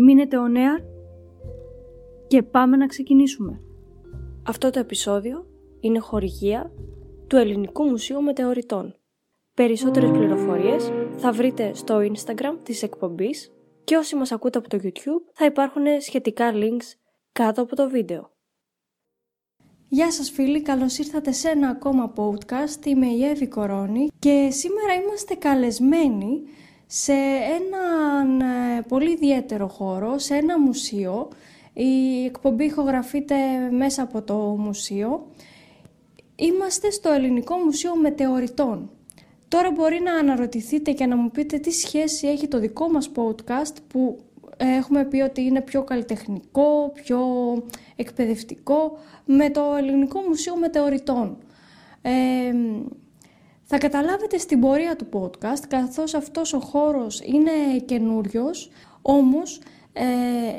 Μείνετε ο νέα και πάμε να ξεκινήσουμε. Αυτό το επεισόδιο είναι χορηγία του Ελληνικού Μουσείου Μετεωρητών. Περισσότερες πληροφορίες θα βρείτε στο Instagram της εκπομπής και όσοι μας ακούτε από το YouTube θα υπάρχουν σχετικά links κάτω από το βίντεο. Γεια σας φίλοι, καλώς ήρθατε σε ένα ακόμα podcast. Είμαι η Εύη Κορώνη και σήμερα είμαστε καλεσμένοι σε έναν ε, πολύ ιδιαίτερο χώρο, σε ένα μουσείο. Η εκπομπή ηχογραφείται μέσα από το μουσείο. Είμαστε στο Ελληνικό Μουσείο Μετεωρητών. Τώρα μπορεί να αναρωτηθείτε και να μου πείτε τι σχέση έχει το δικό μας podcast που έχουμε πει ότι είναι πιο καλλιτεχνικό, πιο εκπαιδευτικό με το Ελληνικό Μουσείο Μετεωρητών. Ε, θα καταλάβετε στην πορεία του podcast, καθώς αυτός ο χώρος είναι καινούριος, όμως ε,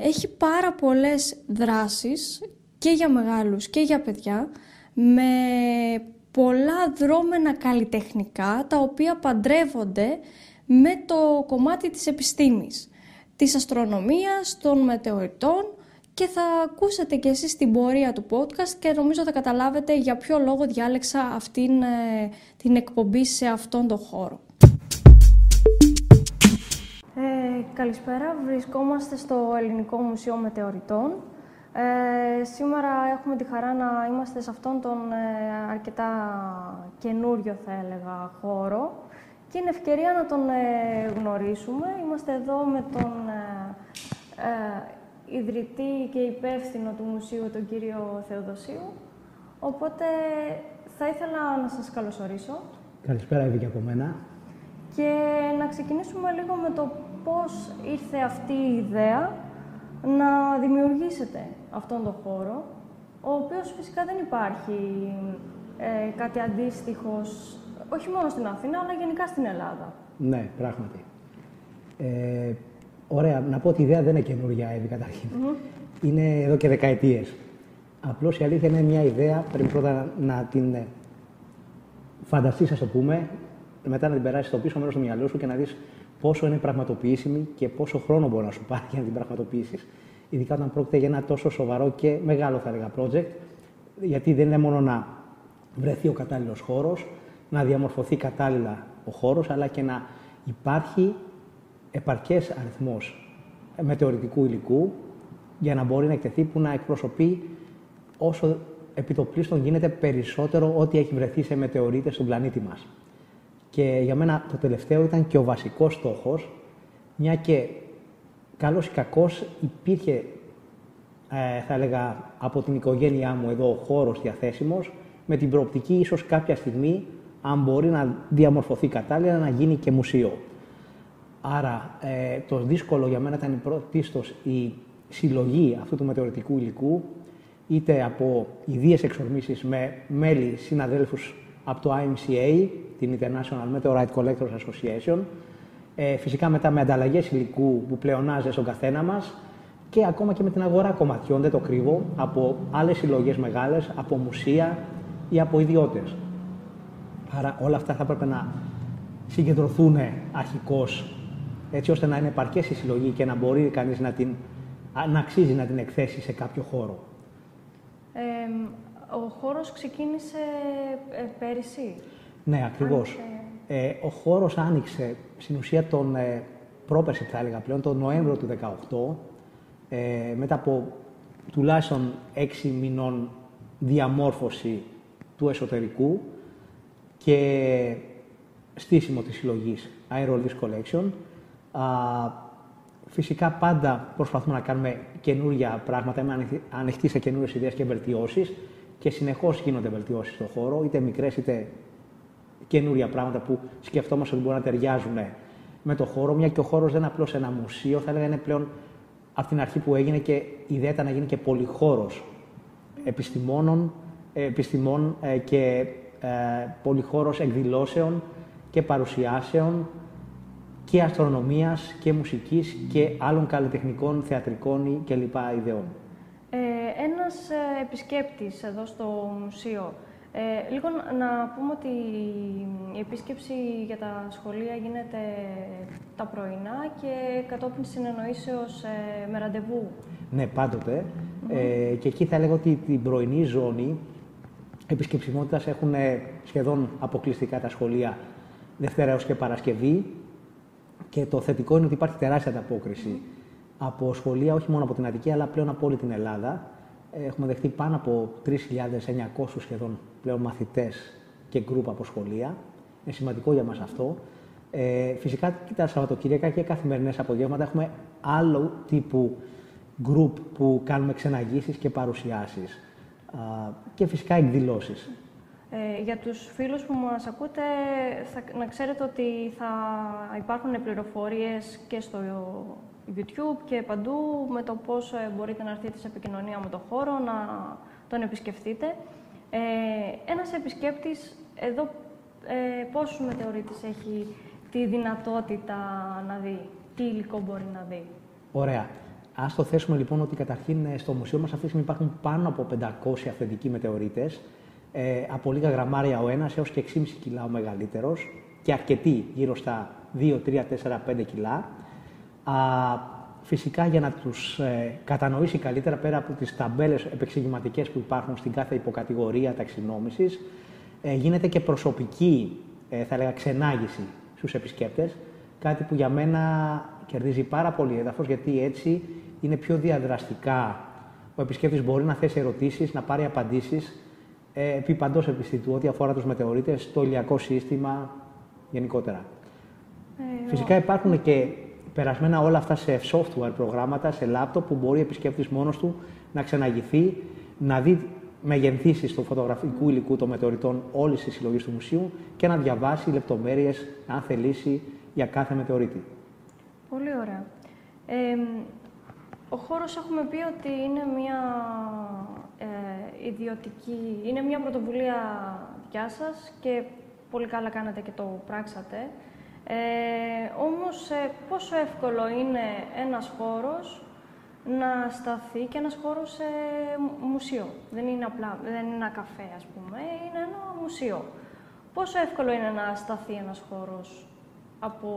έχει πάρα πολλές δράσεις και για μεγάλους και για παιδιά, με πολλά δρόμενα καλλιτεχνικά, τα οποία παντρεύονται με το κομμάτι της επιστήμης, της αστρονομίας, των μετεωρητών και θα ακούσετε και εσείς την πορεία του podcast και νομίζω θα καταλάβετε για ποιο λόγο διάλεξα αυτήν ε, την εκπομπή σε αυτόν τον χώρο. Ε, καλησπέρα, βρισκόμαστε στο Ελληνικό Μουσείο Μετεωρητών. Ε, σήμερα έχουμε τη χαρά να είμαστε σε αυτόν τον ε, αρκετά καινούριο, θα έλεγα, χώρο και είναι ευκαιρία να τον γνωρίσουμε. Είμαστε εδώ με τον ιδρυτή και υπεύθυνο του μουσείου, τον κύριο Θεοδοσίου. Οπότε θα ήθελα να σας καλωσορίσω. Καλησπέρα, Εύη, και από μένα. Και να ξεκινήσουμε λίγο με το πώς ήρθε αυτή η ιδέα να δημιουργήσετε αυτόν τον χώρο, ο οποίος φυσικά δεν υπάρχει ε, κάτι αντίστοιχο, όχι μόνο στην Αθήνα, αλλά γενικά στην Ελλάδα. Ναι, πράγματι. Ε, Ωραία, να πω ότι η ιδέα δεν είναι καινούργια, Εύη, καταρχήν. Είναι εδώ και δεκαετίες. Απλώς η αλήθεια είναι μια ιδέα, πρέπει πρώτα να την ε, φανταστείς, ας το πούμε, μετά να την περάσεις στο πίσω μέρος του μυαλού σου και να δεις πόσο είναι πραγματοποιήσιμη και πόσο χρόνο μπορεί να σου πάρει για να την πραγματοποιήσεις. Ειδικά όταν πρόκειται για ένα τόσο σοβαρό και μεγάλο, θα έλεγα, project. Γιατί δεν είναι μόνο να βρεθεί ο κατάλληλος χώρος, να διαμορφωθεί κατάλληλα ο χώρος, αλλά και να υπάρχει επαρκές αριθμός μετεωρητικού υλικού για να μπορεί να εκτεθεί που να εκπροσωπεί όσο επιτοπλίστων γίνεται περισσότερο ό,τι έχει βρεθεί σε μετεωρίτες στον πλανήτη μας. Και για μένα το τελευταίο ήταν και ο βασικός στόχος, μια και καλός ή κακός υπήρχε, ε, θα έλεγα, από την οικογένειά μου εδώ ο χώρος διαθέσιμος, με την προοπτική ίσως κάποια στιγμή, αν μπορεί να διαμορφωθεί κατάλληλα, να γίνει και μουσείο. Άρα ε, το δύσκολο για μένα ήταν πρωτίστως η συλλογή αυτού του μετεωρητικού υλικού, είτε από ιδίες εξορμήσεις με μέλη συναδέλφους από το IMCA, την International Meteorite Collectors Association, ε, φυσικά μετά με ανταλλαγές υλικού που πλεονάζε στον καθένα μας και ακόμα και με την αγορά κομματιών, δεν το κρύβω, από άλλες συλλογές μεγάλες, από μουσεία ή από ιδιώτες. Άρα όλα αυτά θα έπρεπε να συγκεντρωθούν αρχικώς έτσι ώστε να είναι επαρκές η συλλογή και να μπορεί κανείς να, την, να αξίζει να την εκθέσει σε κάποιο χώρο. Ε, ο χώρος ξεκίνησε ε, πέρυσι; Ναι, ακριβώς. Ε, ο χώρος άνοιξε στην ουσία τον ε, πρόπερση, θα έλεγα πλέον, τον Νοέμβριο του 2018, ε, μετά από τουλάχιστον έξι μηνών διαμόρφωση του εσωτερικού και στήσιμο της συλλογής Aero Disc Collection, Α, φυσικά πάντα προσπαθούμε να κάνουμε καινούργια πράγματα, είμαι ανοιχτή σε καινούριες ιδέες και βελτιώσεις και συνεχώς γίνονται βελτιώσεις στον χώρο, είτε μικρές είτε καινούρια πράγματα που σκεφτόμαστε ότι μπορούν να ταιριάζουν με το χώρο, μια και ο χώρος δεν είναι απλώς ένα μουσείο, θα έλεγα είναι πλέον από την αρχή που έγινε και η ιδέα ήταν να γίνει και πολυχώρος επιστημόνων, επιστημών ε, και ε, πολυχώρος εκδηλώσεων και παρουσιάσεων και αστρονομίας και μουσικής και άλλων καλλιτεχνικών, θεατρικών και λοιπά ιδεών. Ε, ένας ε, επισκέπτης εδώ στο μουσείο, ε, λίγο να πούμε ότι η επίσκεψη για τα σχολεία γίνεται τα πρωινά και κατόπιν συνεννοήσεως ε, με ραντεβού. Ναι, πάντοτε. Ε, και εκεί θα έλεγα ότι την πρωινή ζώνη επισκεψιμότητας έχουν σχεδόν αποκλειστικά τα σχολεία Δευτέρα έως και Παρασκευή και το θετικό είναι ότι υπάρχει τεράστια ανταπόκριση από σχολεία, όχι μόνο από την Αττική, αλλά πλέον από όλη την Ελλάδα. Έχουμε δεχτεί πάνω από 3.900 σχεδόν πλέον μαθητές και γκρουπ από σχολεία. Είναι σημαντικό για μας αυτό. Ε, φυσικά και τα Σαββατοκύριακα και καθημερινές απογεύματα έχουμε άλλο τύπου γκρουπ που κάνουμε ξεναγήσεις και παρουσιάσεις. και φυσικά εκδηλώσεις. Ε, για τους φίλους που μας ακούτε, θα, να ξέρετε ότι θα υπάρχουν πληροφορίες και στο YouTube και παντού με το πώς ε, μπορείτε να έρθετε σε επικοινωνία με το χώρο, να τον επισκεφτείτε. Ε, ένας επισκέπτης εδώ ε, πόσους μετεωρίτες έχει τη δυνατότητα να δει, τι υλικό μπορεί να δει; Ωραία. Α το θέσουμε λοιπόν ότι καταρχήν ε, στο μουσείο μας αυτή τη στιγμή υπάρχουν πάνω από 500 αυθεντικοί μετεωρίτες, ε, από λίγα γραμμάρια ο ένας έως και 6,5 κιλά ο μεγαλύτερος και αρκετοί, γύρω στα 2, 3, 4, 5 κιλά. Α, φυσικά για να τους ε, κατανοήσει καλύτερα πέρα από τις ταμπέλες επεξηγηματικές που υπάρχουν στην κάθε υποκατηγορία ταξινόμησης, ε, γίνεται και προσωπική, ε, θα έλεγα, ξενάγηση στους επισκέπτες. Κάτι που για μένα κερδίζει πάρα πολύ έδαφος, γιατί έτσι είναι πιο διαδραστικά. Ο επισκέπτης μπορεί να θέσει ερωτήσεις, να πάρει απαντήσεις ε, επί παντός επιστητού ό,τι αφορά τους μετεωρίτες, το ηλιακό σύστημα γενικότερα. Ε, Φυσικά υπάρχουν και περασμένα όλα αυτά σε software προγράμματα, σε laptop που μπορεί ο επισκέπτης μόνος του να ξεναγηθεί, να δει μεγενθήσεις του φωτογραφικού υλικού των μετεωρητών όλης της συλλογής του μουσείου και να διαβάσει λεπτομέρειες, αν θελήσει, για κάθε μετεωρίτη. Πολύ ωραία. Ε, ο χώρος έχουμε πει ότι είναι μια ε, ιδιωτική, είναι μια πρωτοβουλία δικιά σας και πολύ καλά κάνατε και το πράξατε. Ε, όμως, ε, πόσο εύκολο είναι ένας χώρος να σταθεί και ένας χώρος σε μουσείο; Δεν είναι απλά, δεν είναι ένα καφέ, ας πούμε, είναι ένα μουσείο. Πόσο εύκολο είναι να σταθεί ένας χώρος από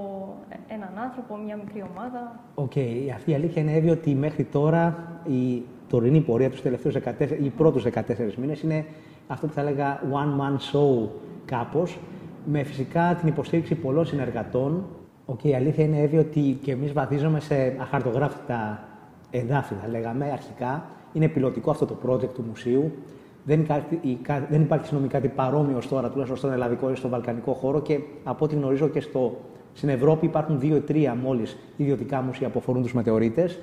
έναν άνθρωπο, μια μικρή ομάδα; OK. Okay. Αυτή η αλήθεια είναι ότι μέχρι τώρα η τωρινή πορεία τους τελευταίους 14, οι πρώτους 14 μήνες είναι αυτό που θα έλεγα one man show κάπως, με φυσικά την υποστήριξη πολλών συνεργατών. Okay, η αλήθεια είναι έβη ότι και εμείς βαθίζουμε σε αχαρτογράφητα εδάφη, θα λέγαμε αρχικά. Είναι πιλωτικό αυτό το project του μουσείου. Δεν υπάρχει, δεν υπάρχει συνομικά κάτι παρόμοιο τώρα, τουλάχιστον στον ελλαδικό ή στον βαλκανικό χώρο και από ό,τι γνωρίζω και στο στην Ευρώπη υπάρχουν δύο ή τρία μόλις ιδιωτικά μουσεία που αφορούν τους μετεωρίτες.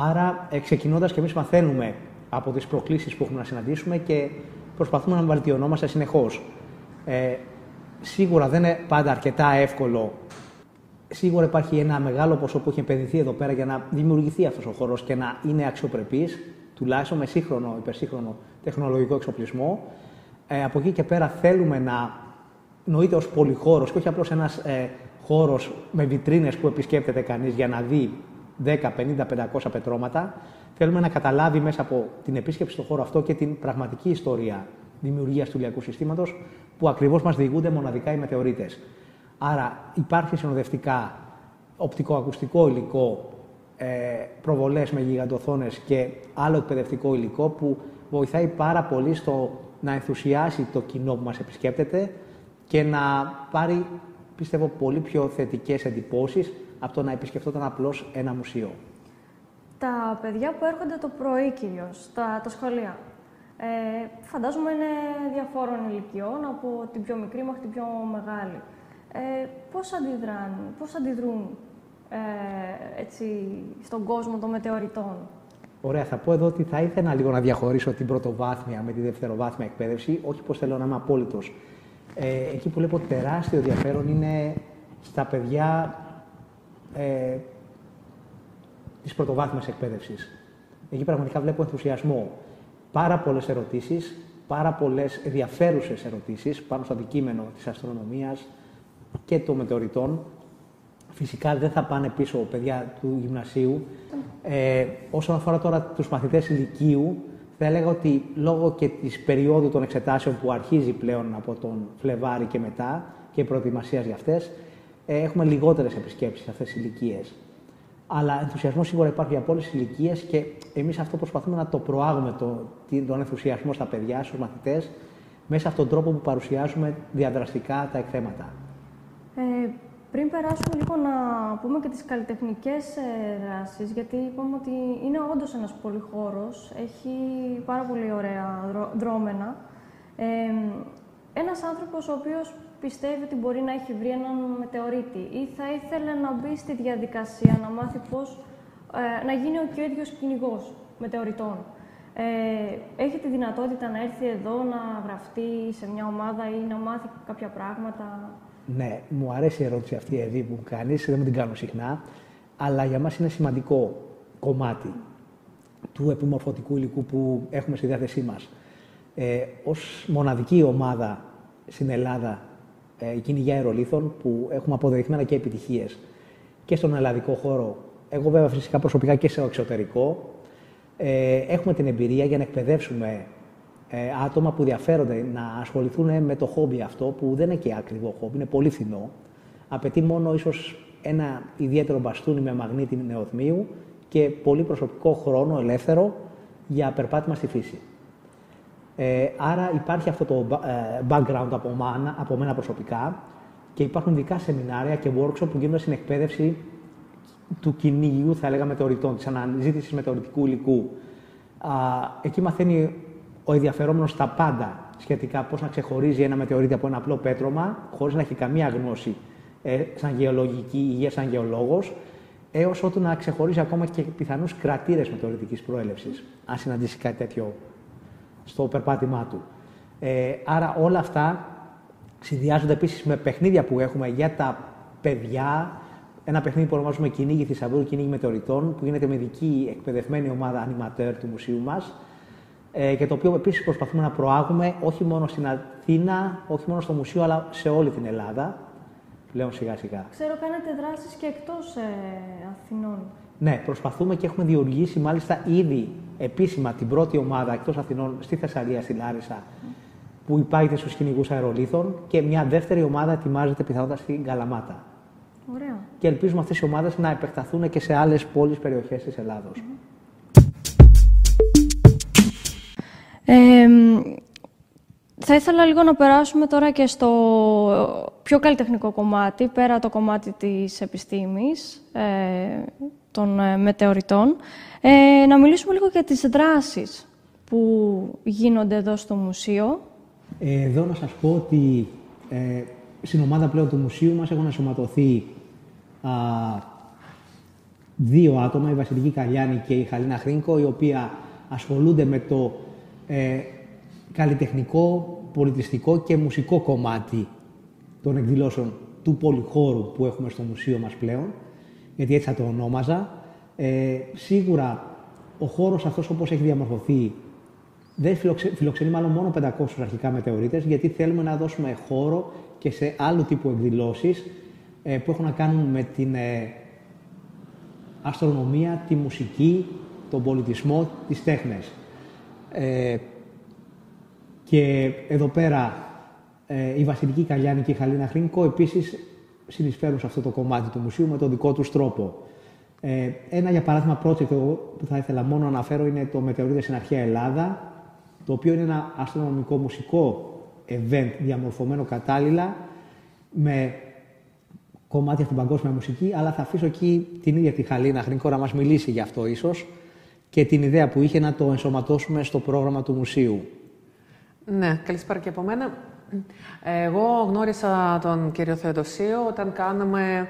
Άρα, ε, ξεκινώντας και εμείς μαθαίνουμε από τις προκλήσεις που έχουμε να συναντήσουμε και προσπαθούμε να βελτιωνόμαστε συνεχώς. Ε, σίγουρα δεν είναι πάντα αρκετά εύκολο. Σίγουρα υπάρχει ένα μεγάλο ποσό που έχει επενδυθεί εδώ πέρα για να δημιουργηθεί αυτός ο χώρος και να είναι αξιοπρεπής, τουλάχιστον με σύγχρονο, υπερσύγχρονο τεχνολογικό εξοπλισμό. Ε, από εκεί και πέρα θέλουμε να νοείται ως πολυχώρος και όχι απλώς ένας ε, χώρος με βιτρίνες που επισκέπτεται κανείς για να δει 10, 50, 500 πετρώματα. Θέλουμε να καταλάβει μέσα από την επίσκεψη στο χώρο αυτό και την πραγματική ιστορία δημιουργίας του ηλιακού συστήματος, που ακριβώς μας διηγούνται μοναδικά οι μετεωρίτες. Άρα υπάρχει συνοδευτικά οπτικοακουστικό υλικό, ε, προβολές με γιγαντοθόνες και άλλο εκπαιδευτικό υλικό που βοηθάει πάρα πολύ στο να ενθουσιάσει το κοινό που μας επισκέπτεται και να πάρει πιστεύω, πολύ πιο θετικές εντυπώσεις από το να επισκεφτόταν απλώς ένα μουσείο. Τα παιδιά που έρχονται το πρωί κυρίως, τα, τα σχολεία, ε, φαντάζομαι είναι διαφόρων ηλικιών, από την πιο μικρή μέχρι την πιο μεγάλη. Ε, πώς αντιδρούν, πώς αντιδρούν ε, έτσι, στον κόσμο των μετεωρητών. Ωραία, θα πω εδώ ότι θα ήθελα λίγο να διαχωρίσω την πρωτοβάθμια με τη δευτεροβάθμια εκπαίδευση, όχι πως θέλω να είμαι απόλυτος ε, εκεί που βλέπω τεράστιο ενδιαφέρον είναι στα παιδιά ε, της πρωτοβάθμιας εκπαίδευσης. Εκεί πραγματικά βλέπω ενθουσιασμό. Πάρα πολλές ερωτήσεις, πάρα πολλές ενδιαφέρουσες ερωτήσεις πάνω στο αντικείμενο της αστρονομίας και των μετεωρητών. Φυσικά δεν θα πάνε πίσω παιδιά του γυμνασίου. Ε, όσον αφορά τώρα τους μαθητές ηλικίου, θα έλεγα ότι λόγω και της περίοδου των εξετάσεων που αρχίζει πλέον από τον Φλεβάρι και μετά και προετοιμασίας για αυτές, ε, έχουμε λιγότερες επισκέψεις σε αυτές τις ηλικίες. Αλλά ενθουσιασμός σίγουρα υπάρχει από όλες τις ηλικίες και εμείς αυτό προσπαθούμε να το προάγουμε το, τον ενθουσιασμό στα παιδιά, στους μαθητές, μέσα από τον τρόπο που παρουσιάζουμε διαδραστικά τα εκθέματα. Ε, πριν περάσουμε λίγο να πούμε και τις καλλιτεχνικές ε, δράσεις, γιατί είπαμε ότι είναι όντως ένας πολυχώρος, έχει πάρα πολύ ωραία δρόμενα. Ε, ένας άνθρωπος ο οποίος πιστεύει ότι μπορεί να έχει βρει έναν μετεωρίτη ή θα ήθελε να μπει στη διαδικασία να μάθει πώς ε, να γίνει και ο ίδιος κυνηγός μετεωρητών. Ε, έχει τη δυνατότητα να έρθει εδώ να γραφτεί σε μια ομάδα ή να μάθει κάποια πράγματα; Ναι, μου αρέσει η ερώτηση αυτή Εβή, που μου κάνεις, δεν μου την κάνω συχνά, αλλά για μας είναι σημαντικό κομμάτι του επιμορφωτικού υλικού που έχουμε στη διάθεσή μας. Ε, ως μοναδική ομάδα στην Ελλάδα ε, η κυνηγιά αερολίθων που έχουμε αποδεδειγμένα και επιτυχίες και στον ελλαδικό χώρο. Εγώ, βέβαια, φυσικά προσωπικά και σε εξωτερικό. Ε, έχουμε την εμπειρία για να εκπαιδεύσουμε ε, άτομα που ενδιαφέρονται να ασχοληθούν με το χόμπι αυτό, που δεν είναι και ακριβό χόμπι, είναι πολύ φθηνό. Απαιτεί μόνο ίσως ένα ιδιαίτερο μπαστούνι με μαγνήτη νεοθμίου και πολύ προσωπικό χρόνο ελεύθερο για περπάτημα στη φύση. Ε, άρα υπάρχει αυτό το ε, background από, μάνα, από μένα προσωπικά και υπάρχουν ειδικά σεμινάρια και workshop που γίνονται στην εκπαίδευση του κυνηγιού, θα έλεγα, μετεωρητών, της αναζήτησης μετεωρητικού υλικού. Α, εκεί μαθαίνει ο ενδιαφερόμενος τα πάντα σχετικά πώς να ξεχωρίζει ένα μετεωρίτη από ένα απλό πέτρωμα, χωρίς να έχει καμία γνώση ε, σαν γεωλογική υγεία, σαν γεωλόγος, έως ότου να ξεχωρίζει ακόμα και πιθανούς κρατήρες μετεωρητικής προέλευσης, αν συναντήσει κάτι τέτοιο στο περπάτημά του. Ε, άρα όλα αυτά συνδυάζονται επίσης με παιχνίδια που έχουμε για τα παιδιά. Ένα παιχνίδι που ονομάζουμε Κυνήγι Θησαυρού, Κυνήγι Μετεωρητών, που γίνεται με ειδική εκπαιδευμένη ομάδα ανηματέρ του μουσείου μας. Ε, και το οποίο επίσης προσπαθούμε να προάγουμε όχι μόνο στην Αθήνα, όχι μόνο στο μουσείο, αλλά σε όλη την Ελλάδα. Πλέον σιγά σιγά. Ξέρω, κάνετε δράσεις και εκτός ε, Αθηνών. Ναι, προσπαθούμε και έχουμε δημιουργήσει μάλιστα ήδη επίσημα την πρώτη ομάδα εκτός Αθηνών στη Θεσσαλία, στη Λάρισα, που υπάγεται στους κυνηγούς αερολίθων και μια δεύτερη ομάδα ετοιμάζεται πιθανότατα στην Καλαμάτα. Ωραία. Και ελπίζουμε αυτές οι ομάδες να επεκταθούν και σε άλλες πόλεις περιοχές της Ελλάδος. θα ήθελα λίγο να περάσουμε τώρα και στο πιο καλλιτεχνικό κομμάτι, πέρα το κομμάτι της επιστήμης, ε, των ε, μετεωρητών. Ε, να μιλήσουμε λίγο για τις δράσεις που γίνονται εδώ στο μουσείο. Ε, εδώ να σας πω ότι ε, στην ομάδα πλέον του μουσείου μας έχουν ενσωματωθεί α, δύο άτομα, η Βασιλική Καλιάνη και η Χαλίνα Χρήνκο, οι οποία ασχολούνται με το ε, καλλιτεχνικό, πολιτιστικό και μουσικό κομμάτι των εκδηλώσεων του πολυχώρου που έχουμε στο μουσείο μας πλέον γιατί έτσι θα το ονόμαζα. Ε, σίγουρα ο χώρος αυτός όπως έχει διαμορφωθεί δεν φιλοξενεί μάλλον μόνο 500 αρχικά μετεωρίτες, γιατί θέλουμε να δώσουμε χώρο και σε άλλου τύπου εκδηλώσεις ε, που έχουν να κάνουν με την ε, αστρονομία, τη μουσική, τον πολιτισμό, τις τέχνες. Ε, και εδώ πέρα ε, η Βασιλική Καλιάνη και η Χαλίνα Χρήνκο επίσης συνεισφέρουν σε αυτό το κομμάτι του μουσείου με τον δικό τους τρόπο. Ε, ένα για παράδειγμα project που θα ήθελα μόνο να αναφέρω είναι το Μετεωρίδες στην Αρχαία Ελλάδα, το οποίο είναι ένα αστρονομικό μουσικό event διαμορφωμένο κατάλληλα με κομμάτια στην παγκόσμια μουσική, αλλά θα αφήσω εκεί την ίδια τη Χαλίνα Χρυνκό να μας μιλήσει γι' αυτό ίσως και την ιδέα που είχε να το ενσωματώσουμε στο πρόγραμμα του μουσείου. Ναι, καλησπέρα και από μένα. Εγώ γνώρισα τον κύριο Θεοδοσίου όταν κάναμε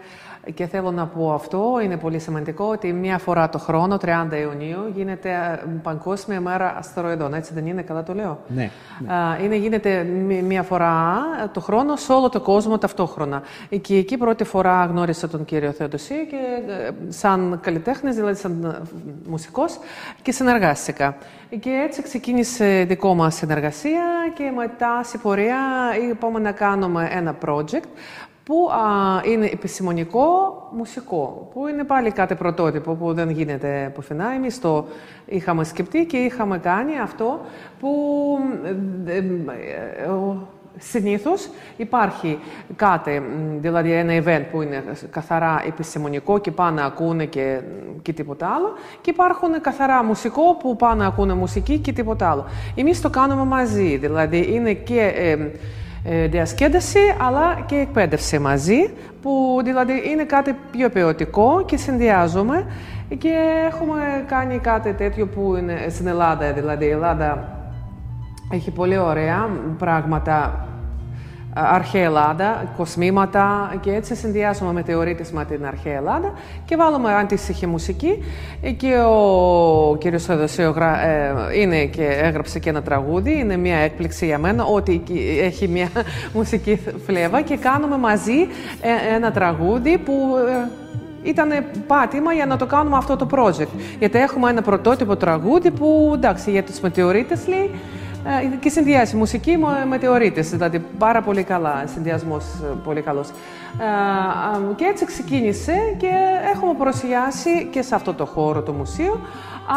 και θέλω να πω αυτό, είναι πολύ σημαντικό, ότι μία φορά το χρόνο, 30 Ιουνίου, γίνεται ε, Παγκόσμια Μέρα Αστεροειδών. Έτσι δεν είναι, καλά το λέω. Ναι. ναι. Είναι, γίνεται μία φορά το χρόνο σε όλο το κόσμο ταυτόχρονα. Και εκεί πρώτη φορά γνώρισα τον κύριο Θεοδοσίου και ε, σαν καλλιτέχνης, δηλαδή σαν ε, μουσικός και συνεργάστηκα. Και έτσι ξεκίνησε δικό μας συνεργασία και μετά σε πορεία είπαμε να κάνουμε ένα project που α, είναι επιστημονικό μουσικό, που είναι πάλι κάτι πρωτότυπο που δεν γίνεται πουθενά. Εμείς το είχαμε σκεφτεί και είχαμε κάνει αυτό που ε, ε, συνήθως υπάρχει κάτι, δηλαδή ένα event που είναι καθαρά επιστημονικό και πάνε να ακούνε και, και τίποτα άλλο και υπάρχουν καθαρά μουσικό που πάνε να ακούνε μουσική και τίποτα άλλο. Εμείς το κάνουμε μαζί, δηλαδή είναι και... Ε, ε, διασκέδαση αλλά και εκπαίδευση μαζί, που δηλαδή είναι κάτι πιο ποιοτικό και συνδυάζουμε και έχουμε κάνει κάτι τέτοιο που είναι στην Ελλάδα, δηλαδή η Ελλάδα έχει πολύ ωραία πράγματα αρχαία Ελλάδα, κοσμήματα και έτσι συνδυάζουμε μετεωρίτες με την αρχαία Ελλάδα και βάλουμε αντίστοιχη μουσική και ο κύριος Θεοδοσίου ε, είναι και έγραψε και ένα τραγούδι, είναι μια έκπληξη για μένα ότι έχει μια μουσική φλέβα και κάνουμε μαζί ε, ένα τραγούδι που ε, ήταν πάτημα για να το κάνουμε αυτό το project. Γιατί έχουμε ένα πρωτότυπο τραγούδι που εντάξει για τους μετεωρίτες λέει ε, και συνδυάσει μουσική με μετεωρίτες, δηλαδή πάρα πολύ καλά, συνδυασμός ε, πολύ καλός. Ε, και έτσι ξεκίνησε και έχουμε παρουσιάσει και σε αυτό το χώρο το μουσείο,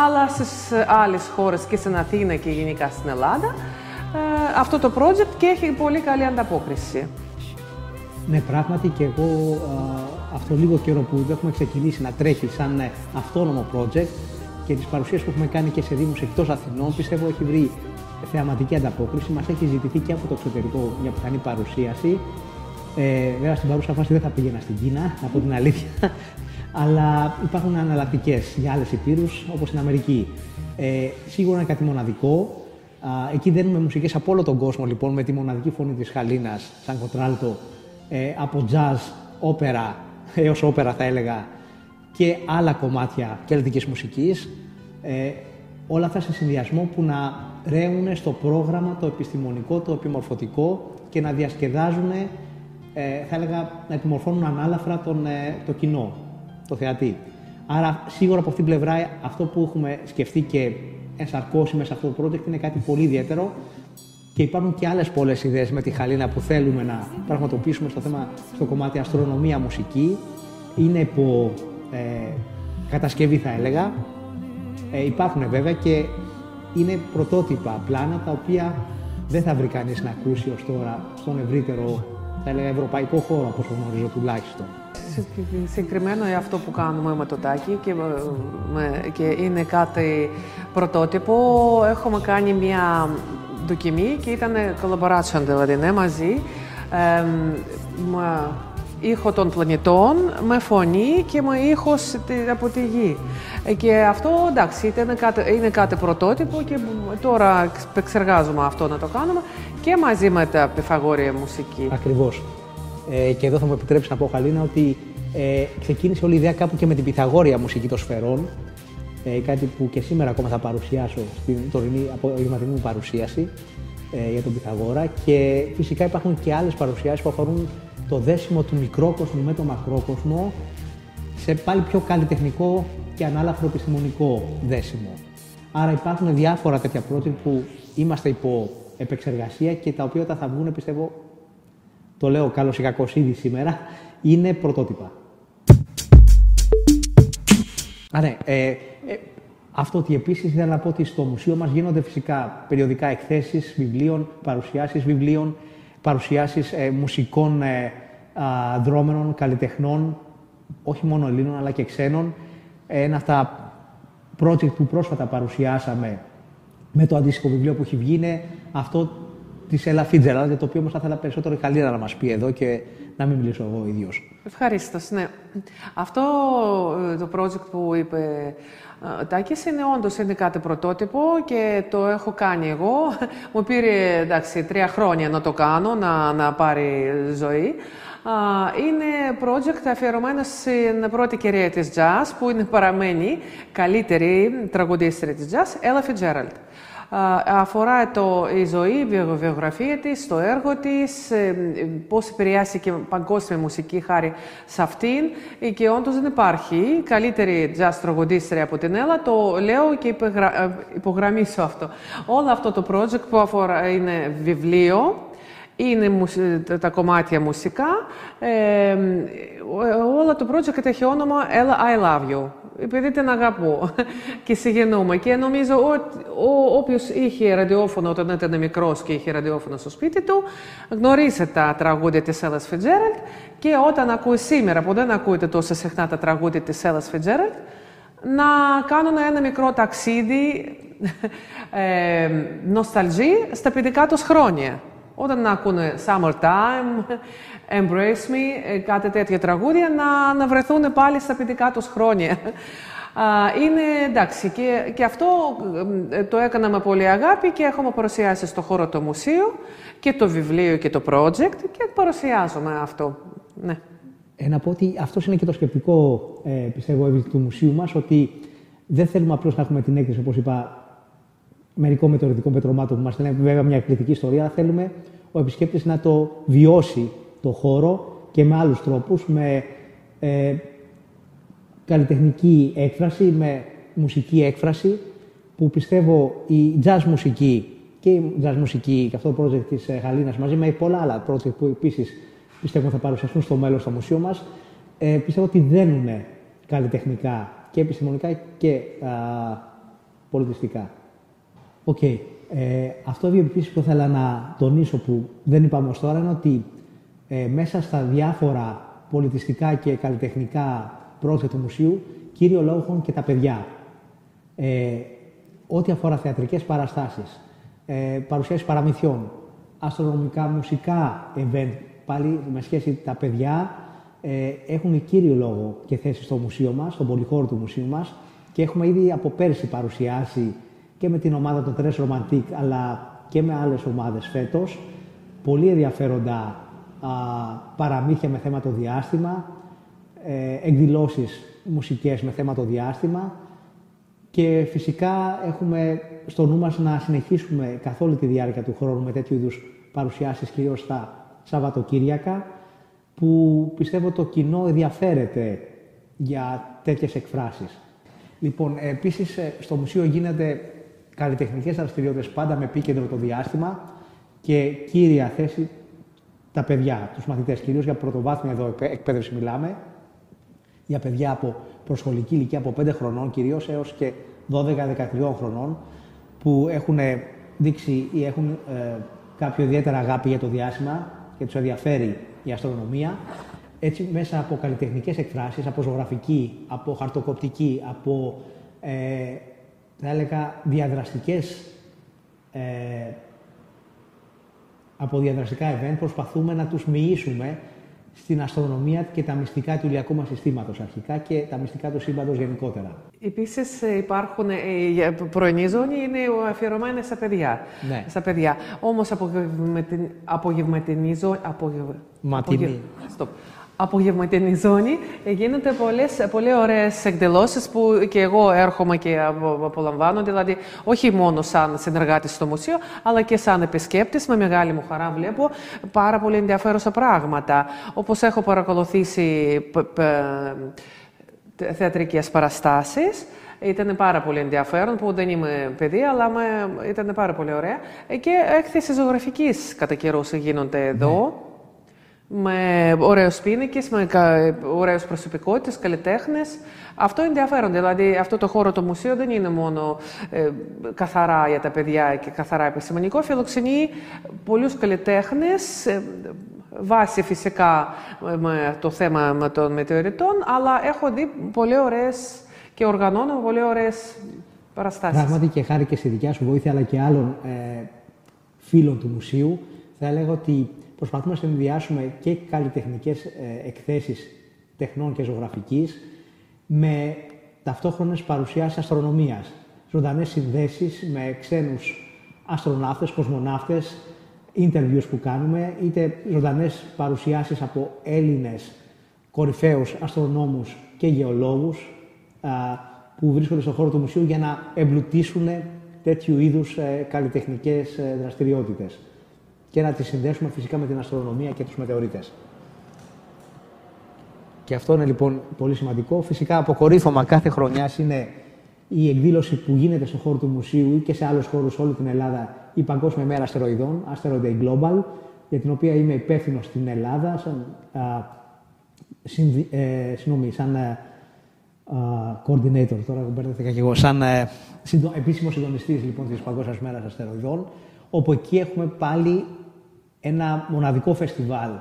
αλλά στις άλλες χώρες και στην Αθήνα και γενικά στην Ελλάδα, αυτό το project και έχει πολύ καλή ανταπόκριση. Ναι, πράγματι και εγώ αυτό λίγο καιρό που έχουμε ξεκινήσει να τρέχει σαν αυτόνομο project και τις παρουσίες που έχουμε κάνει και σε δήμους εκτός Αθηνών, πιστεύω έχει βρει θεαματική ανταπόκριση. Μας έχει ζητηθεί και από το εξωτερικό μια πιθανή παρουσίαση. Ε, βέβαια, στην παρούσα φάση δεν θα πήγαινα στην Κίνα, να πω την αλήθεια. Αλλά υπάρχουν αναλλακτικές για άλλες υπήρους, όπως στην Αμερική. Ε, σίγουρα είναι κάτι μοναδικό. Α, εκεί δένουμε μουσικές από όλο τον κόσμο, λοιπόν, με τη μοναδική φωνή της Χαλίνας, σαν κοντράλτο, ε, από jazz, όπερα, έως όπερα θα έλεγα, και άλλα κομμάτια κελτικής μουσικής. Ε, όλα αυτά σε συνδυασμό που να ρέουν στο πρόγραμμα το επιστημονικό, το επιμορφωτικό και να διασκεδάζουν, ε, θα έλεγα, να επιμορφώνουν ανάλαφρα τον, ε, το κοινό, το θεατή. Άρα, σίγουρα από αυτήν την πλευρά, αυτό που έχουμε σκεφτεί και ενσαρκώσει μέσα σε αυτό το project είναι κάτι πολύ ιδιαίτερο και υπάρχουν και άλλες πολλές ιδέες με τη Χαλίνα που θέλουμε να πραγματοποιήσουμε στο θέμα, στο κομμάτι αστρονομία, μουσική. Είναι υπό ε, κατασκευή θα έλεγα. Ε, υπάρχουν βέβαια και είναι πρωτότυπα πλάνα τα οποία δεν θα βρει κανείς να ακούσει ως τώρα στον ευρύτερο, θα έλεγα, ευρωπαϊκό χώρο, όπως το γνωρίζω τουλάχιστον. Συγκεκριμένο είναι αυτό που κάνουμε με το τάκι και, και είναι κάτι πρωτότυπο. Έχουμε κάνει μια δοκιμή και ήταν collaboration δηλαδή, ναι, μαζί. Ε, ήχο των πλανητών με φωνή και με ήχος από τη γη. Ε, και αυτό εντάξει, κάτι, είναι κάτι πρωτότυπο και τώρα εξεργάζομαι αυτό να το κάνουμε και μαζί με τα πιθαγόρια μουσική. Ακριβώς. Ε, και εδώ θα μου επιτρέψεις να πω, Χαλίνα, ότι ε, ξεκίνησε όλη η ιδέα κάπου και με την πιθαγόρια μουσική των σφαιρών. Ε, κάτι που και σήμερα ακόμα θα παρουσιάσω στην τωρινή απογευματινή μου παρουσίαση ε, για τον Πιθαγόρα. Και φυσικά υπάρχουν και άλλες παρουσιάσεις που αφορούν το δέσιμο του μικρόκοσμου με το μακρόκοσμο σε πάλι πιο καλλιτεχνικό και ανάλαφρο επιστημονικό δέσιμο. Άρα υπάρχουν διάφορα τέτοια project που είμαστε υπό επεξεργασία και τα οποία όταν θα βγουν, πιστεύω, το λέω καλώς ή κακώς ήδη σήμερα, είναι πρωτότυπα. Άρα, ε, ε, αυτό ότι επίσης ήθελα να πω ότι στο μουσείο μας γίνονται φυσικά περιοδικά εκθέσεις βιβλίων, παρουσιάσεις βιβλίων, παρουσιάσεις ε, μουσικών ε, δρόμενων, καλλιτεχνών, όχι μόνο Ελλήνων αλλά και ξένων. Ένα από τα project που πρόσφατα παρουσιάσαμε με το αντίστοιχο βιβλίο που έχει βγει είναι αυτό της Ella Fitzgerald, για το οποίο όμως θα ήθελα περισσότερο η Χαλίνα να μας πει εδώ και να μην μιλήσω εγώ ίδιος. Ευχαρίστως, ναι. Αυτό ε, το project που είπε ε, Τάκης είναι όντως είναι κάτι πρωτότυπο και το έχω κάνει εγώ. Μου πήρε εντάξει, τρία χρόνια να το κάνω, να, να πάρει ζωή. Είναι project αφιερωμένο στην πρώτη κυρία της jazz, που είναι παραμένει καλύτερη τραγουδίστρια της jazz, Ella Fitzgerald. Αφορά το, η ζωή, η βιογραφία της, το έργο της, ε, πώς επηρεάστηκε παγκόσμια μουσική χάρη σε αυτήν και όντως δεν υπάρχει καλύτερη jazz τραγουδίστρια από την Έλλα. Το λέω και ε, υπογραμμίσω αυτό. Όλο αυτό το project που αφορά είναι βιβλίο, είναι τα κομμάτια μουσικά. Ε, όλο το project έχει όνομα Ella I Love You επειδή την αγαπώ και συγγενούμε. Και νομίζω ότι όποιος είχε ραδιόφωνο όταν ήταν μικρός και είχε ραδιόφωνο στο σπίτι του, γνωρίζει τα τραγούδια της Έλλα Φιτζέραλτ και όταν ακούει σήμερα, που δεν ακούτε τόσο συχνά τα τραγούδια της Έλλα Φιτζέραλτ, να κάνουν ένα μικρό ταξίδι ε, νοσταλγή στα παιδικά τους χρόνια. Όταν να ακούνε Summertime, Embrace Me, ε, κάτι τέτοια τραγούδια, να, να βρεθούν πάλι στα παιδικά τους χρόνια. Είναι εντάξει και, και αυτό ε, το έκανα με πολύ αγάπη και έχουμε παρουσιάσει στο χώρο το μουσείο και το βιβλίο και το project και παρουσιάζουμε αυτό. Ναι. Ε, να πω ότι αυτός είναι και το σκεπτικό, ε, πιστεύω, του μουσείου μας, ότι δεν θέλουμε απλώς να έχουμε την έκθεση, όπως είπα, μερικό μετεωρητικό πετρωμάτων που μας λένε βέβαια μια εκπληκτική ιστορία, θέλουμε ο επισκέπτης να το βιώσει το χώρο και με άλλους τρόπους, με ε, καλλιτεχνική έκφραση, με μουσική έκφραση, που πιστεύω η jazz μουσική και η jazz μουσική και αυτό το project της ε, Χαλίνας μαζί με πολλά άλλα project που επίσης πιστεύω θα παρουσιαστούν στο μέλλον στο μουσείο μας, ε, πιστεύω ότι δένουν καλλιτεχνικά και επιστημονικά και α, πολιτιστικά. OK. Okay. Ε, αυτό επίσης που ήθελα να τονίσω που δεν είπαμε ως τώρα είναι ότι ε, μέσα στα διάφορα πολιτιστικά και καλλιτεχνικά project του μουσείου, κύριο λόγο έχουν και τα παιδιά. Ε, ό,τι αφορά θεατρικές παραστάσεις, ε, παρουσιάσεις παραμυθιών, αστρονομικά, μουσικά event, πάλι με σχέση τα παιδιά, ε, έχουν κύριο λόγο και θέση στο μουσείο μας, στον πολυχώρο του μουσείου μας και έχουμε ήδη από πέρσι παρουσιάσει και με την ομάδα των Τρες Ρομαντίκ, αλλά και με άλλες ομάδες φέτος, πολύ ενδιαφέροντα α, παραμύθια με θέμα το διάστημα, ε, εκδηλώσεις μουσικές με θέμα το διάστημα και φυσικά έχουμε στο νου μας να συνεχίσουμε καθ' όλη τη διάρκεια του χρόνου με τέτοιου είδους παρουσιάσεις, κυρίως στα Σαββατοκύριακα, που πιστεύω το κοινό ενδιαφέρεται για τέτοιες εκφράσεις. Λοιπόν, επίσης στο μουσείο γίνεται καλλιτεχνικές δραστηριότητες πάντα με επίκεντρο το διάστημα και κύρια θέση τα παιδιά, τους μαθητές, κυρίως για πρωτοβάθμια εδώ εκπαίδευση μιλάμε, για παιδιά από προσχολική ηλικία από 5 χρονών κυρίως έως και 12-13 χρονών που έχουν δείξει ή έχουν ε, κάποιο ιδιαίτερα αγάπη για το διάστημα και τους ενδιαφέρει η αστρονομία. Έτσι μέσα από καλλιτεχνικές εκφράσεις, από ζωγραφική, από χαρτοκοπτική, από ε, θα έλεγα διαδραστικές ε, από διαδραστικά event προσπαθούμε να τους μοιήσουμε στην αστρονομία και τα μυστικά του ηλιακού μας συστήματος αρχικά και τα μυστικά του σύμπαντος γενικότερα. Επίσης ε, υπάρχουν, ε, η πρωινή ζώνη είναι αφιερωμένη στα παιδιά. Ναι. Στα παιδιά. Όμως απογευματινή ζώνη... Ματινή απογευματινή ζώνη γίνονται πολλές, πολύ ωραίες εκδηλώσεις που και εγώ έρχομαι και απολαμβάνω, δηλαδή όχι μόνο σαν συνεργάτης στο μουσείο, αλλά και σαν επισκέπτης, με μεγάλη μου χαρά βλέπω πάρα πολύ ενδιαφέρουσα πράγματα. Όπως έχω παρακολουθήσει θεατρικές παραστάσεις, ήταν πάρα πολύ ενδιαφέρον, που δεν είμαι παιδί, αλλά με, ήταν πάρα πολύ ωραία. Και έκθεση ζωγραφικής κατά καιρούς γίνονται εδώ. Ναι με ωραίους πίνακες, με ωραίες προσωπικότητες, καλλιτέχνες. Αυτό είναι ενδιαφέρον. Δηλαδή, αυτό το χώρο το μουσείο δεν είναι μόνο ε, καθαρά για τα παιδιά και καθαρά επιστημονικό. Φιλοξενεί πολλούς καλλιτέχνες, ε, βάσει φυσικά με το θέμα των μετεωρητών, αλλά έχω δει πολύ ωραίες και οργανώνω πολύ ωραίες παραστάσεις. Πράγματι και χάρη και στη δικιά σου βοήθεια, αλλά και άλλων ε, φίλων του μουσείου. Θα έλεγα ότι προσπαθούμε να συνδυάσουμε και καλλιτεχνικές ε, εκθέσεις τεχνών και ζωγραφικής με ταυτόχρονες παρουσιάσεις αστρονομίας. Ζωντανές συνδέσεις με ξένους αστροναύτες, κοσμοναύτες, interviews που κάνουμε, είτε ζωντανές παρουσιάσεις από Έλληνες κορυφαίους αστρονόμους και γεωλόγους που βρίσκονται στον χώρο του μουσείου για να εμπλουτίσουν τέτοιου είδους ε, καλλιτεχνικές ε, δραστηριότητες και να τις συνδέσουμε φυσικά με την αστρονομία και τους μετεωρίτες. Και αυτό είναι λοιπόν πολύ σημαντικό. Φυσικά αποκορύφωμα κάθε χρονιάς είναι η εκδήλωση που γίνεται στον χώρο του μουσείου ή και σε άλλους χώρους όλη την Ελλάδα η Παγκόσμια Μέρα Αστεροειδών, Asteroid Day Global, για την οποία είμαι υπεύθυνο στην Ελλάδα, σαν, α, συνδυ, ε, συγνώμη, σαν α, coordinator, τώρα μπέρδευτηκα και εγώ, σαν ε, συντο, επίσημος συντονιστής λοιπόν, της Παγκόσμιας Μέρας Αστεροειδών, όπου εκεί έχουμε πάλι ένα μοναδικό φεστιβάλ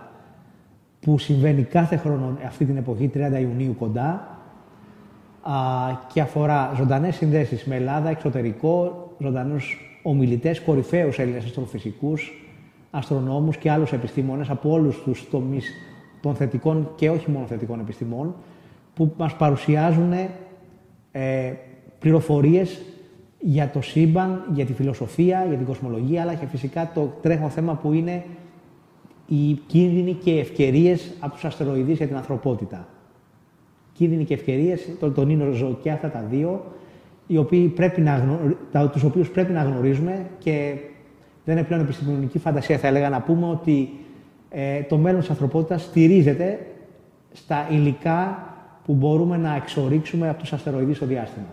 που συμβαίνει κάθε χρόνο αυτή την εποχή, 30 Ιουνίου κοντά, α, και αφορά ζωντανές συνδέσεις με Ελλάδα, εξωτερικό, ζωντανούς ομιλητές, κορυφαίους Έλληνες αστροφυσικούς, αστρονόμους και άλλους επιστήμονες από όλους τους τομείς των θετικών και όχι μόνο θετικών επιστημών, που μας παρουσιάζουν ε, πληροφορίες για το σύμπαν, για τη φιλοσοφία, για την κοσμολογία, αλλά και φυσικά το τρέχον θέμα που είναι οι κίνδυνοι και οι ευκαιρίες από τους αστεροειδείς για την ανθρωπότητα. Κίνδυνοι και ευκαιρίες, τον τονίζω και αυτά τα δύο, οι οποίοι πρέπει να γνω... τους οποίους πρέπει να γνωρίζουμε και δεν είναι πλέον επιστημονική φαντασία, θα έλεγα, να πούμε ότι ε, το μέλλον της ανθρωπότητας στηρίζεται στα υλικά που μπορούμε να εξορίξουμε από τους αστεροειδείς στο διάστημα.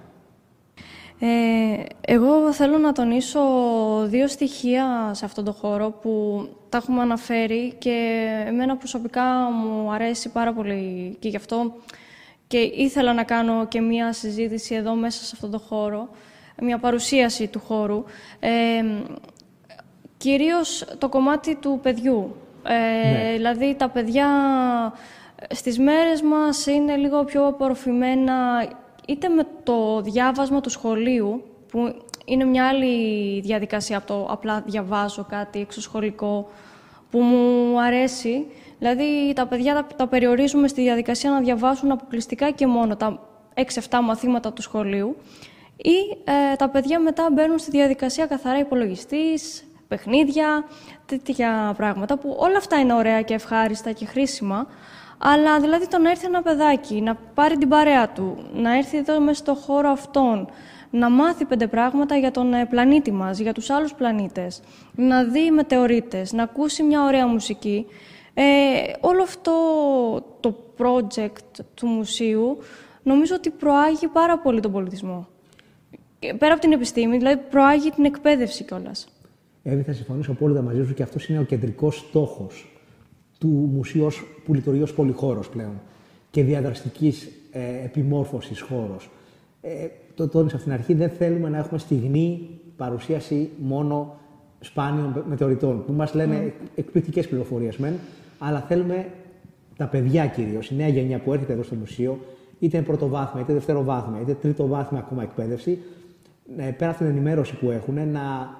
Ε, εγώ θέλω να τονίσω δύο στοιχεία σε αυτόν τον χώρο που τα έχουμε αναφέρει και εμένα προσωπικά μου αρέσει πάρα πολύ και γι' αυτό και ήθελα να κάνω και μία συζήτηση εδώ μέσα σε αυτόν τον χώρο, μία παρουσίαση του χώρου. Ε, κυρίως το κομμάτι του παιδιού. Ε, ναι. Δηλαδή τα παιδιά στις μέρες μας είναι λίγο πιο απορροφημένα είτε με το διάβασμα του σχολείου, που είναι μια άλλη διαδικασία από το απλά διαβάζω κάτι εξωσχολικό, που μου αρέσει, Δηλαδή, τα παιδιά τα, τα περιορίζουμε στη διαδικασία να διαβάσουν αποκλειστικά και μόνο τα 6-7 μαθήματα του σχολείου. Ή ε, τα παιδιά μετά μπαίνουν στη διαδικασία καθαρά υπολογιστής, παιχνίδια, τέτοια πράγματα που όλα αυτά είναι ωραία και ευχάριστα και χρήσιμα, αλλά δηλαδή το να έρθει ένα παιδάκι, να πάρει την παρέα του, να έρθει εδώ μέσα στο χώρο αυτόν, να μάθει πέντε πράγματα για τον ε, πλανήτη μας, για τους άλλους πλανήτες, να δει μετεωρίτες, να ακούσει μια ωραία μουσική, ε, όλο αυτό το project του μουσείου νομίζω ότι προάγει πάρα πολύ τον πολιτισμό. Πέρα από την επιστήμη, δηλαδή προάγει την εκπαίδευση κιόλας. Εύη, θα συμφωνήσω απόλυτα μαζί σου και αυτός είναι ο κεντρικός στόχος του μουσείου που λειτουργεί ως πολυχώρος πλέον και διαδραστικής ε, επιμόρφωσης χώρος. Ε, το τόνισα από την αρχή, δεν θέλουμε να έχουμε στιγμή παρουσίαση μόνο σπάνιων μετεωρητών, που μας λένε mm. εκπληκτικές πληροφορίες μεν, αλλά θέλουμε τα παιδιά κυρίως, η νέα γενιά που έρχεται εδώ στο μουσείο, είτε είναι πρωτοβάθμια, είτε δευτεροβάθμια, είτε τρίτοβάθμια ακόμα εκπαίδευση, ε, πέρα από την ενημέρωση που έχουν, να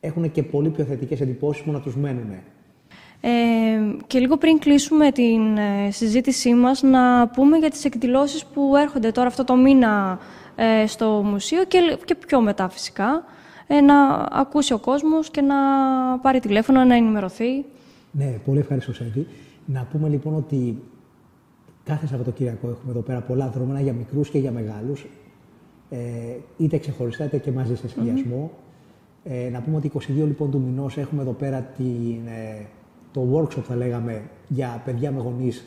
έχουν και πολύ πιο θετικές εντυπώσεις που να τους μένουν. Ε, και λίγο πριν κλείσουμε την ε, συζήτησή μας, να πούμε για τις εκδηλώσεις που έρχονται τώρα αυτό το μήνα ε, στο μουσείο και, και πιο μετά φυσικά, ε, να ακούσει ο κόσμος και να πάρει τηλέφωνο, να ενημερωθεί. Ναι, πολύ ευχαριστώ, Σέβη. Να πούμε λοιπόν ότι κάθε Σαββατοκύριακο έχουμε εδώ πέρα πολλά δρόμενα για μικρούς και για μεγάλους. Ε, είτε ξεχωριστά είτε και μαζί σε συνδυασμό. Ε, να πούμε ότι 22 λοιπόν του μηνός έχουμε εδώ πέρα την, ε, το workshop, θα λέγαμε, για παιδιά με γονείς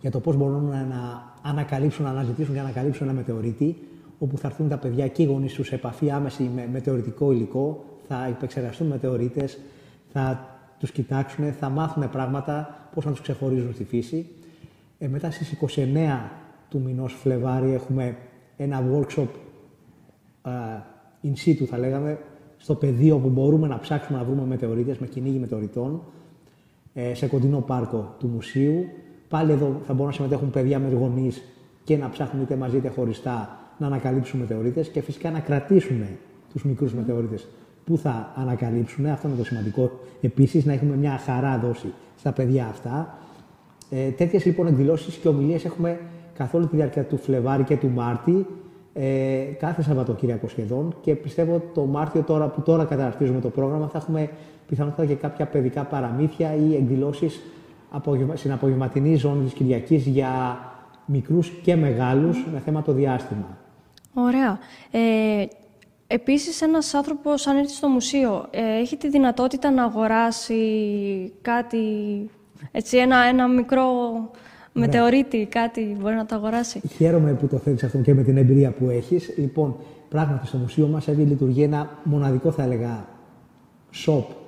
για το πώς μπορούν να, να ανακαλύψουν, να αναζητήσουν και να ανακαλύψουν ένα μετεωρίτη, όπου θα έρθουν τα παιδιά και οι γονείς τους σε επαφή άμεση με μετεωρητικό υλικό, θα υπεξεργαστούν μετεωρίτες, θα τους κοιτάξουν, θα μάθουν πράγματα, πώς να τους ξεχωρίζουν στη φύση. Ε, μετά στις 29 του μηνός Φλεβάρι έχουμε ένα workshop uh, in situ, θα λέγαμε, στο πεδίο που μπορούμε να ψάξουμε να βρούμε μετεωρίτες με κυνήγι μετεωρητών, ε, σε κοντινό πάρκο του μουσείου. Πάλι εδώ θα μπορούν να συμμετέχουν παιδιά με γονείς και να ψάχνουν είτε μαζί είτε χωριστά να ανακαλύψουν μετεωρίτες και φυσικά να κρατήσουν τους μικρούς μετεωρίτες πού θα ανακαλύψουν. Αυτό είναι το σημαντικό. Επίσης, να έχουμε μια χαρά δόση στα παιδιά αυτά. Ε, Τέτοιες λοιπόν εκδηλώσεις και ομιλίες έχουμε καθ' όλη τη διάρκεια του Φλεβάρι και του Μάρτη, ε, κάθε Σαββατοκύριακο σχεδόν. Και πιστεύω το Μάρτιο, τώρα που τώρα καταρτίζουμε το πρόγραμμα, θα έχουμε πιθανότατα και κάποια παιδικά παραμύθια ή εκδηλώσεις στην απογευματινή ζώνης της Κυριακής για μικρούς και μεγάλους με θέμα το διάστημα. Ωραία. Ε, επίσης, ένας άνθρωπος, αν έρθει στο μουσείο, ε, έχει τη δυνατότητα να αγοράσει κάτι, έτσι, ένα, ένα μικρό μετεωρίτη, κάτι μπορεί να το αγοράσει; Χαίρομαι που το θέλεις αυτό και με την εμπειρία που έχεις. Λοιπόν, πράγματι στο μουσείο μας έχει λειτουργεί ένα μοναδικό, θα έλεγα, shop α,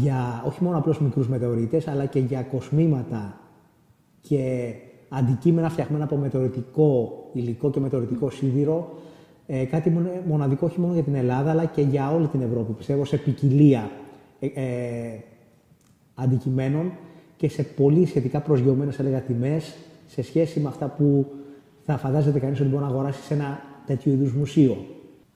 για όχι μόνο απλώς μικρούς μετεωρίτες, αλλά και για κοσμήματα και αντικείμενα φτιαγμένα από μετεωρητικό υλικό και μετεωρητικό σίδηρο. Ε, κάτι μοναδικό όχι μόνο για την Ελλάδα, αλλά και για όλη την Ευρώπη. Πιστεύω σε ποικιλία ε, ε, αντικειμένων και σε πολύ σχετικά προσγειωμένες έλεγα τιμές σε σχέση με αυτά που θα φαντάζεται κανείς ότι μπορεί να αγοράσει σε ένα τέτοιο είδους μουσείο.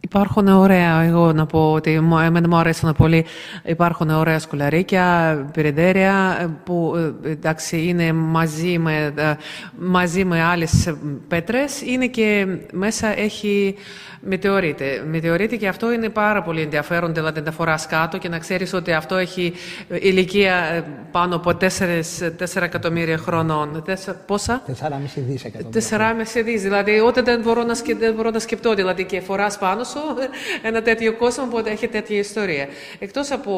Υπάρχουν ωραία, εγώ να πω ότι εμένα μου αρέσουν πολύ. Υπάρχουν ωραία σκουλαρίκια, πυρεντέρια που εντάξει είναι μαζί με, μαζί με άλλες πέτρες. Είναι και μέσα έχει μετεωρίτε. Μετεωρίτε και αυτό είναι πάρα πολύ ενδιαφέρον, δηλαδή να φοράς κάτω και να ξέρεις ότι αυτό έχει ηλικία πάνω από 4, 4 εκατομμύρια χρονών. Πόσα; 4,5 δις εκατομμύρια. 4,5 δις, δηλαδή όταν δεν μπορώ να, σκε, δεν μπορώ να σκεφτώ, δηλαδή και φοράς πάνω σου ένα τέτοιο κόσμο που έχει τέτοια ιστορία. Εκτός από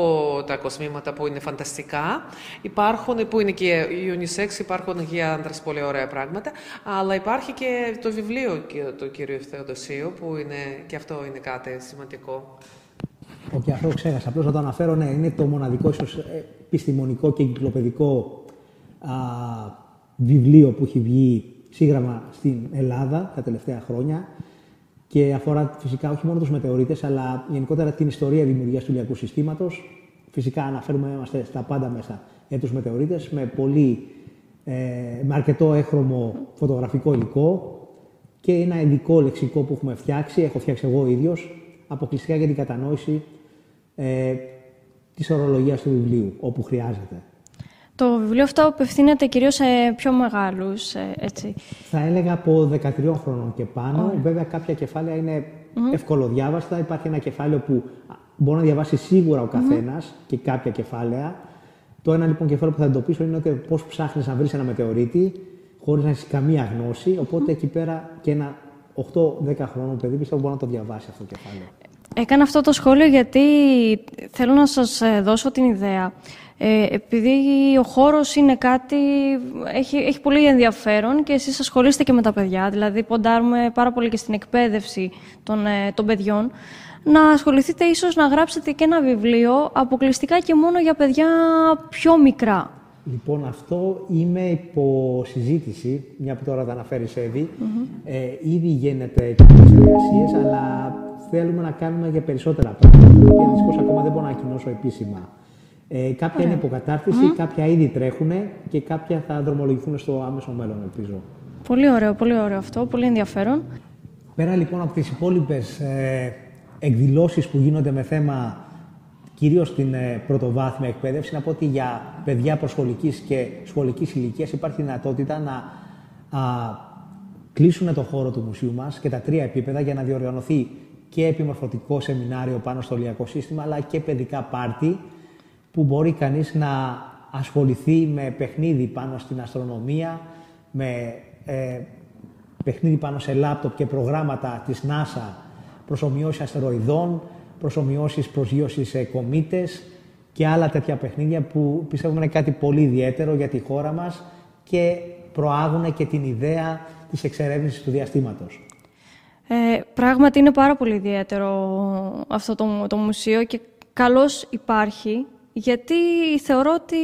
τα κοσμήματα που είναι φανταστικά, υπάρχουν, που είναι και unisex, υπάρχουν για άντρες πολύ ωραία πράγματα, αλλά υπάρχει και το βιβλίο του κύριου Θεοδοσίου, που είναι, και αυτό είναι κάτι σημαντικό. Όχι, αυτό ξέχασα. Απλώς να το αναφέρω, ναι, είναι το μοναδικό ίσως επιστημονικό και εγκυκλοπαιδικό α, βιβλίο που έχει βγει σύγγραμμα στην Ελλάδα τα τελευταία χρόνια και αφορά φυσικά όχι μόνο τους μετεωρίτες, αλλά γενικότερα την ιστορία δημιουργίας του ηλιακού συστήματος. Φυσικά αναφέρουμε είμαστε στα πάντα μέσα για τους μετεωρίτες με, πολύ, ε, με αρκετό έχρωμο φωτογραφικό υλικό και ένα ειδικό λεξικό που έχουμε φτιάξει, έχω φτιάξει εγώ ίδιος, αποκλειστικά για την κατανόηση ε, της ορολογίας του βιβλίου, όπου χρειάζεται. Το βιβλίο αυτό απευθύνεται κυρίως σε πιο μεγάλους, ε, έτσι. Θα έλεγα από 13 χρόνων και πάνω. Βέβαια κάποια κεφάλαια είναι mm-hmm. ευκολοδιάβαστα. Υπάρχει ένα κεφάλαιο που μπορεί να διαβάσει σίγουρα ο καθένας και κάποια κεφάλαια. Το ένα λοιπόν κεφάλαιο που θα εντοπίσω είναι ότι πώς ψάχνεις να βρεις ένα μετεωρίτη χωρίς να έχεις καμία γνώση. Οπότε εκεί πέρα και ένα 8-10 χρόνων παιδί πιστεύω μπορεί να το διαβάσει αυτό το κεφάλαιο. Έκανα αυτό το σχόλιο γιατί θέλω να σας ε, δώσω την ιδέα ε, επειδή ο χώρος είναι κάτι, έχει, έχει πολύ ενδιαφέρον και εσείς ασχολείστε και με τα παιδιά, δηλαδή ποντάρουμε πάρα πολύ και στην εκπαίδευση των, ε, των παιδιών, να ασχοληθείτε ίσως να γράψετε και ένα βιβλίο αποκλειστικά και μόνο για παιδιά πιο μικρά. Λοιπόν, αυτό είμαι υπό συζήτηση, μια που τώρα τα αναφέρει Εύη. ε, ήδη γίνεται και εργασίες, αλλά θέλουμε να κάνουμε για περισσότερα πράγματα, και δυστυχώς ακόμα δεν μπορώ να ανακοινώσω επίσημα. Ε, κάποια είναι υποκατάρτιση, κάποια ήδη τρέχουν και κάποια θα δρομολογηθούν στο άμεσο μέλλον, ελπίζω. Πολύ ωραίο, πολύ ωραίο αυτό, πολύ ενδιαφέρον. Πέρα λοιπόν από τις υπόλοιπες ε, εκδηλώσεις που γίνονται με θέμα κυρίως στην ε, πρωτοβάθμια εκπαίδευση, να πω ότι για παιδιά προσχολικής και σχολικής ηλικίας υπάρχει δυνατότητα να α, κλείσουν το χώρο του μουσείου μας και τα τρία επίπεδα για να διοργανωθεί και επιμορφωτικό σεμινάριο πάνω στο λιακό σύστημα, αλλά και παιδικά πάρτι, που μπορεί κανείς να ασχοληθεί με παιχνίδι πάνω στην αστρονομία, με ε, παιχνίδι πάνω σε λάπτοπ και προγράμματα της NASA, προσωμιώσεις αστεροειδών, προσωμιώσεις προσγείωσης σε κομήτες και άλλα τέτοια παιχνίδια που πιστεύουμε είναι κάτι πολύ ιδιαίτερο για τη χώρα μας και προάγουν και την ιδέα της εξερεύνησης του διαστήματος. Ε, πράγματι είναι πάρα πολύ ιδιαίτερο αυτό το, το μουσείο και καλώς υπάρχει γιατί θεωρώ ότι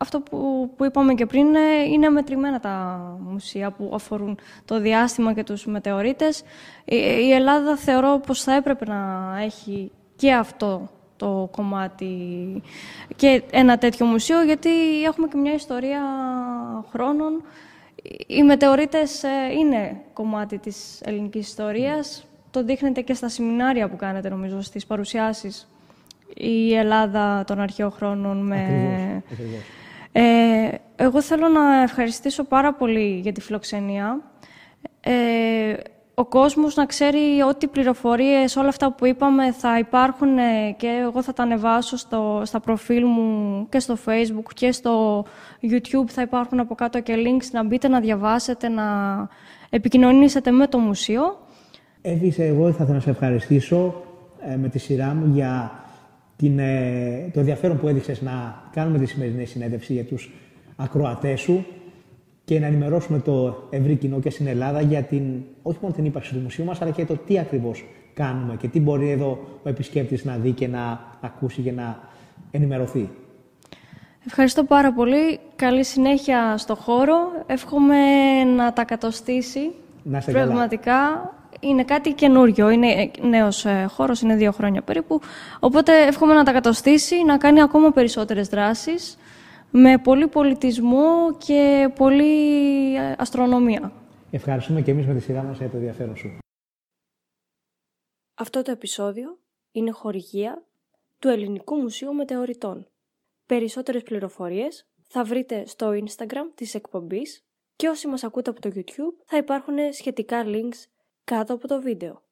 αυτό που, που είπαμε και πριν είναι μετρημένα τα μουσεία που αφορούν το διάστημα και τους μετεωρίτες. Η, Ελλάδα θεωρώ πως θα έπρεπε να έχει και αυτό το κομμάτι και ένα τέτοιο μουσείο, γιατί έχουμε και μια ιστορία χρόνων. Οι μετεωρίτες ε, είναι κομμάτι της ελληνικής ιστορίας, το δείχνετε και στα σεμινάρια που κάνετε, νομίζω, στις παρουσιάσεις. Η Ελλάδα των αρχαίων χρόνων με... Ε, εγώ θέλω να ευχαριστήσω πάρα πολύ για τη φιλοξενία. Ε, ο κόσμος να ξέρει ότι πληροφορίες, όλα αυτά που είπαμε θα υπάρχουν ε, και εγώ θα τα ανεβάσω στο, στα προφίλ μου και στο facebook και στο youtube θα υπάρχουν από κάτω και links να μπείτε να διαβάσετε, να επικοινωνήσετε με το μουσείο. Εύης, εγώ θα ήθελα να σε ευχαριστήσω ε, με τη σειρά μου για την, ε, το ενδιαφέρον που έδειξες να κάνουμε τη σημερινή συνέντευξη για τους ακροατές σου και να ενημερώσουμε το ευρύ κοινό και στην Ελλάδα για την, όχι μόνο την ύπαρξη του μουσείου μας, αλλά και το τι ακριβώς κάνουμε και τι μπορεί εδώ ο επισκέπτης να δει και να ακούσει και να ενημερωθεί. Ευχαριστώ πάρα πολύ. Καλή συνέχεια στο χώρο. Εύχομαι να τα κατοστήσει. Να Πραγματικά είναι κάτι καινούριο. Είναι νέος ε, χώρος, είναι δύο χρόνια περίπου. Οπότε εύχομαι να τα κατοστήσει, να κάνει ακόμα περισσότερες δράσεις με πολύ πολιτισμό και πολύ ε, αστρονομία. Ευχαριστούμε και εμείς με τη σειρά μας για το ενδιαφέρον σου. Αυτό το επεισόδιο είναι χορηγία του Ελληνικού Μουσείου Μετεωρητών. Περισσότερες πληροφορίες θα βρείτε στο Instagram της εκπομπής και όσοι μας ακούτε από το YouTube θα υπάρχουν σχετικά links κάτω από το βίντεο.